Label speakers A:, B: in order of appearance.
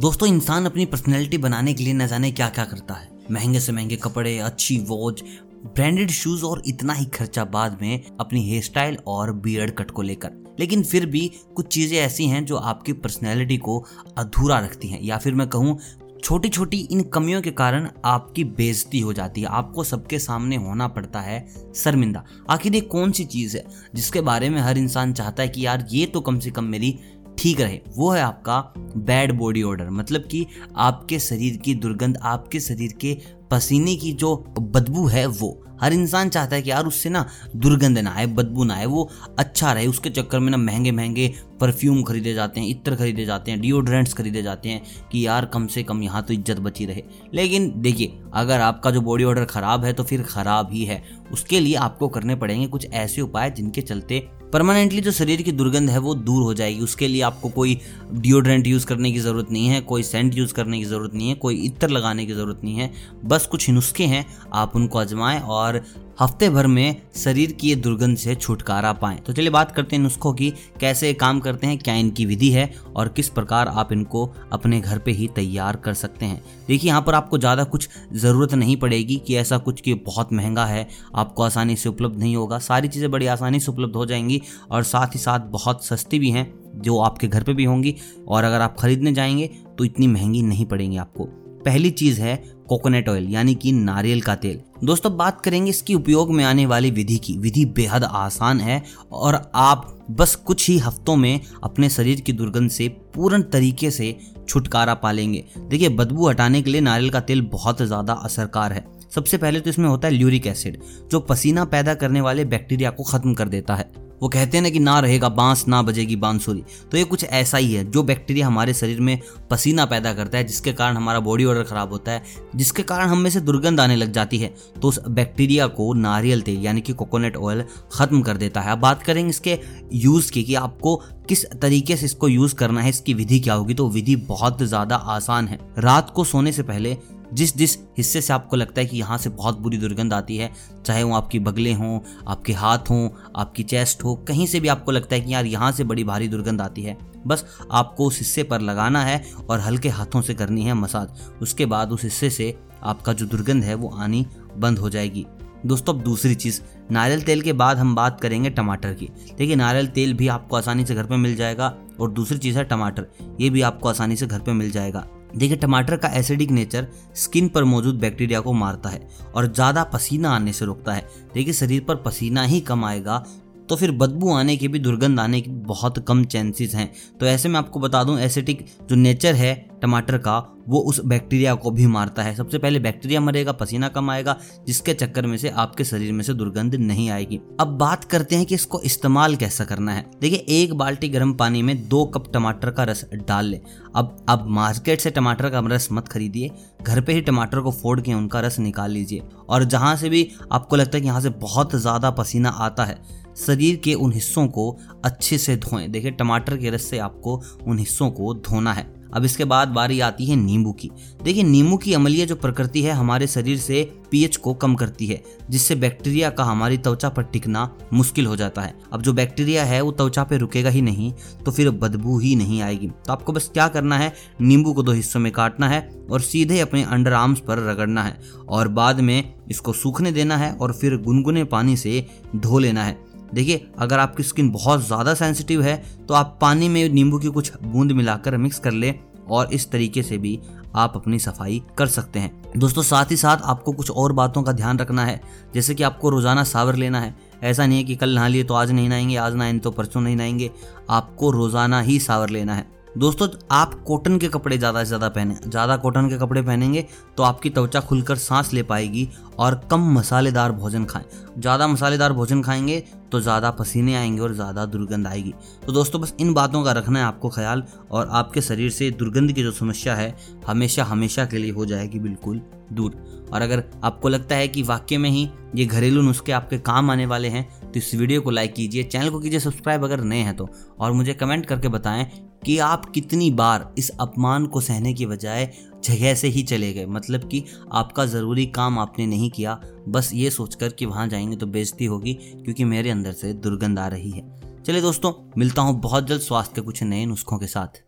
A: दोस्तों, इंसान अपनी पर्सनैलिटी बनाने के लिए न जाने क्या क्या करता है। महँगे से महँगे कपड़े, अच्छी वॉच ब्रांडेड शूज़ और इतना ही खर्चा बाद में अपनी हेयर स्टाइल और बियर्ड कट को लेकर। लेकिन फिर भी कुछ चीज़ें ऐसी हैं जो आपकी पर्सनैलिटी को अधूरा रखती हैं। या फिर मैं कहूँ छोटी छोटी इन कमियों के कारण आपकी बेजती हो जाती है। आपको सबके सामने होना पड़ता है शर्मिंदा। आखिर ये कौन सी चीज़ है जिसके बारे में हर इंसान चाहता है कि यार, ये तो कम से कम मेरी ठीक रहे। वो है आपका बैड बॉडी ऑर्डर मतलब कि आपके शरीर की दुर्गंध, आपके शरीर के पसीने की जो बदबू है वो। हर इंसान चाहता है कि यार उससे ना दुर्गंध ना आए, बदबू ना आए, वो अच्छा रहे। उसके चक्कर में ना महँगे महँगे परफ्यूम खरीदे जाते हैं, इत्र खरीदे जाते हैं डिओड्रेंट्स खरीदे जाते हैं कि यार कम से कम यहाँ तो इज़्ज़त बची रहे। लेकिन देखिए, अगर आपका जो बॉडी ऑर्डर ख़राब है तो फिर ख़राब ही है। उसके लिए आपको करने पड़ेंगे कुछ ऐसे उपाय जिनके चलते परमानेंटली जो शरीर की दुर्गंध है वो दूर हो जाएगी। उसके लिए आपको कोई डिओड्रेंट यूज़ करने की ज़रूरत नहीं है, कोई सेंट यूज़ करने की ज़रूरत नहीं है, कोई इत्र लगाने की ज़रूरत नहीं है। बस कुछ नुस्खे हैं, आप उनको आजमाएँ और हफ़्ते भर में शरीर की ये दुर्गंध से छुटकारा पाएँ। तो चलिए बात करते हैं नुस्खों की, कैसे काम करते हैं, क्या इनकी विधि है और किस प्रकार आप इनको अपने घर पे ही तैयार कर सकते हैं। देखिए, यहाँ पर आपको ज़्यादा कुछ ज़रूरत नहीं पड़ेगी कि ऐसा कुछ कि बहुत महँगा है, आपको आसानी से उपलब्ध नहीं होगा। सारी चीज़ें बड़ी आसानी से उपलब्ध हो जाएँगी और साथ ही साथ बहुत सस्ती भी हैं, जो आपके घर पे भी होंगी और अगर आप खरीदने जाएँगे तो इतनी महँगी नहीं पड़ेंगी आपको। पहली चीज़ है कोकोनट ऑयल यानी कि नारियल का तेल। दोस्तों, बात करेंगे इसकी उपयोग में आने वाली विधि की। विधि बेहद आसान है और आप बस कुछ ही हफ्तों में अपने शरीर की दुर्गंध से पूर्ण तरीके से छुटकारा पा लेंगे। देखिए, बदबू हटाने के लिए नारियल का तेल बहुत ज़्यादा असरकार है। सबसे पहले तो इसमें होता है ल्यूरिक एसिड, जो पसीना पैदा करने वाले बैक्टीरिया को खत्म कर देता है। वो कहते हैं ना कि ना रहेगा बाँस, ना बजेगी बांसुरी। तो ये कुछ ऐसा ही है, जो बैक्टीरिया हमारे शरीर में पसीना पैदा करता है, जिसके कारण हमारा बॉडी ऑर्डर खराब होता है, जिसके कारण हम में से दुर्गंध आने लग जाती है। तो उस बैक्टीरिया को नारियल तेल, यानी कि कोकोनट ऑयल, खत्म कर देता है। अब बात करेंगे इसके यूज़ की, कि आपको किस तरीके से इसको यूज़ करना है, इसकी विधि क्या होगी? तो विधि बहुत ज़्यादा आसान है। रात को सोने से पहले जिस जिस हिस्से से आपको लगता है कि यहाँ से बहुत बुरी दुर्गंध आती है, चाहे वो आपकी बगलें हों, आपके हाथ हों, आपकी चेस्ट हो, कहीं से भी आपको लगता है कि यार यहाँ से बड़ी भारी दुर्गंध आती है, बस आपको उस हिस्से पर लगाना है और हल्के हाथों से करनी है मसाज। उसके बाद उस हिस्से से आपका जो दुर्गंध है वो आनी बंद हो जाएगी। दोस्तों, अब दूसरी चीज़, नारियल तेल के बाद हम बात करेंगे टमाटर की। देखिए, नारियल तेल भी आपको आसानी से घर पे मिल जाएगा और दूसरी चीज़ है टमाटर, ये भी आपको आसानी से घर पे मिल जाएगा। देखिए, टमाटर का एसिडिक नेचर स्किन पर मौजूद बैक्टीरिया को मारता है और ज़्यादा पसीना आने से रोकता है। देखिए, शरीर पर पसीना ही कम आएगा तो फिर बदबू आने की भी दुर्गंध आने की बहुत कम चांसेस हैं। तो ऐसे में आपको बता दूँ एसिटिक जो नेचर है टमाटर का, वो उस बैक्टीरिया को भी मारता है। सबसे पहले बैक्टीरिया मरेगा, पसीना कम आएगा, जिसके चक्कर में से आपके शरीर में से दुर्गंध नहीं आएगी। अब बात करते हैं कि इसको इस्तेमाल कैसा करना है। देखिए, एक बाल्टी गर्म पानी में दो कप टमाटर का रस डाल ले। अब अब मार्केट से टमाटर का रस मत खरीदिए। घर पे ही टमाटर को फोड़ के उनका रस निकाल लीजिए। और जहाँ से भी आपको लगता है कि यहाँ से बहुत ज़्यादा पसीना आता है शरीर के उन हिस्सों को अच्छे से धोएँ। देखिए, टमाटर के रस से आपको उन हिस्सों को धोना है। अब इसके बाद बारी आती है नींबू की। देखिए, नींबू की अमलीय जो प्रकृति है, हमारे शरीर से पीएच को कम करती है, जिससे बैक्टीरिया का हमारी त्वचा पर टिकना मुश्किल हो जाता है। अब जो बैक्टीरिया है, वो त्वचा पे रुकेगा ही नहीं तो फिर बदबू ही नहीं आएगी। तो आपको बस क्या करना है, नींबू को दो हिस्सों में काटना है और सीधे अपने अंडर आर्म्स पर रगड़ना है और बाद में इसको सूखने देना है और फिर गुनगुने पानी से धो लेना है। देखिए, अगर आपकी स्किन बहुत ज़्यादा सेंसिटिव है तो आप पानी में नींबू की कुछ बूंद मिलाकर मिक्स कर लें और इस तरीके से भी आप अपनी सफ़ाई कर सकते हैं। दोस्तों, साथ ही साथ आपको कुछ और बातों का ध्यान रखना है, जैसे कि आपको रोज़ाना सावर लेना है। ऐसा नहीं है कि कल नहा लिए तो आज नहीं नहाएँगे, आज नहाएँगे तो परसों नहीं नहाएँगे, आपको रोज़ाना ही सावर लेना है। दोस्तों, आप कॉटन के कपड़े ज़्यादा से ज़्यादा पहने, ज़्यादा कॉटन के कपड़े पहनेंगे तो आपकी त्वचा खुलकर सांस ले पाएगी और कम मसालेदार भोजन खाएँ। ज़्यादा मसालेदार भोजन खाएँगे तो ज़्यादा पसीने आएँगे और ज़्यादा दुर्गंध आएगी। तो दोस्तों, बस इन बातों का रखना है आपको ख्याल और आपके शरीर से दुर्गंध की जो समस्या है, हमेशा हमेशा के लिए हो जाएगी बिल्कुल दूर। और अगर आपको लगता है कि वाक्य में ही ये घरेलू नुस्खे आपके काम आने वाले हैं तो इस वीडियो को लाइक कीजिए, चैनल को कीजिए सब्सक्राइब अगर नए हैं तो। और मुझे कमेंट करके बताएँ कि आप कितनी बार इस अपमान को सहने के बजाय जगह से ही चले गए। मतलब कि आपका ज़रूरी काम आपने नहीं किया। बस ये सोचकर कि वहाँ जाएँगे तो बेजती होगी, क्योंकि मेरे अंदर से दुर्गंध आ रही है। चलिए दोस्तों, मिलता हूँ बहुत जल्द स्वास्थ्य के कुछ नए नुस्खों के साथ।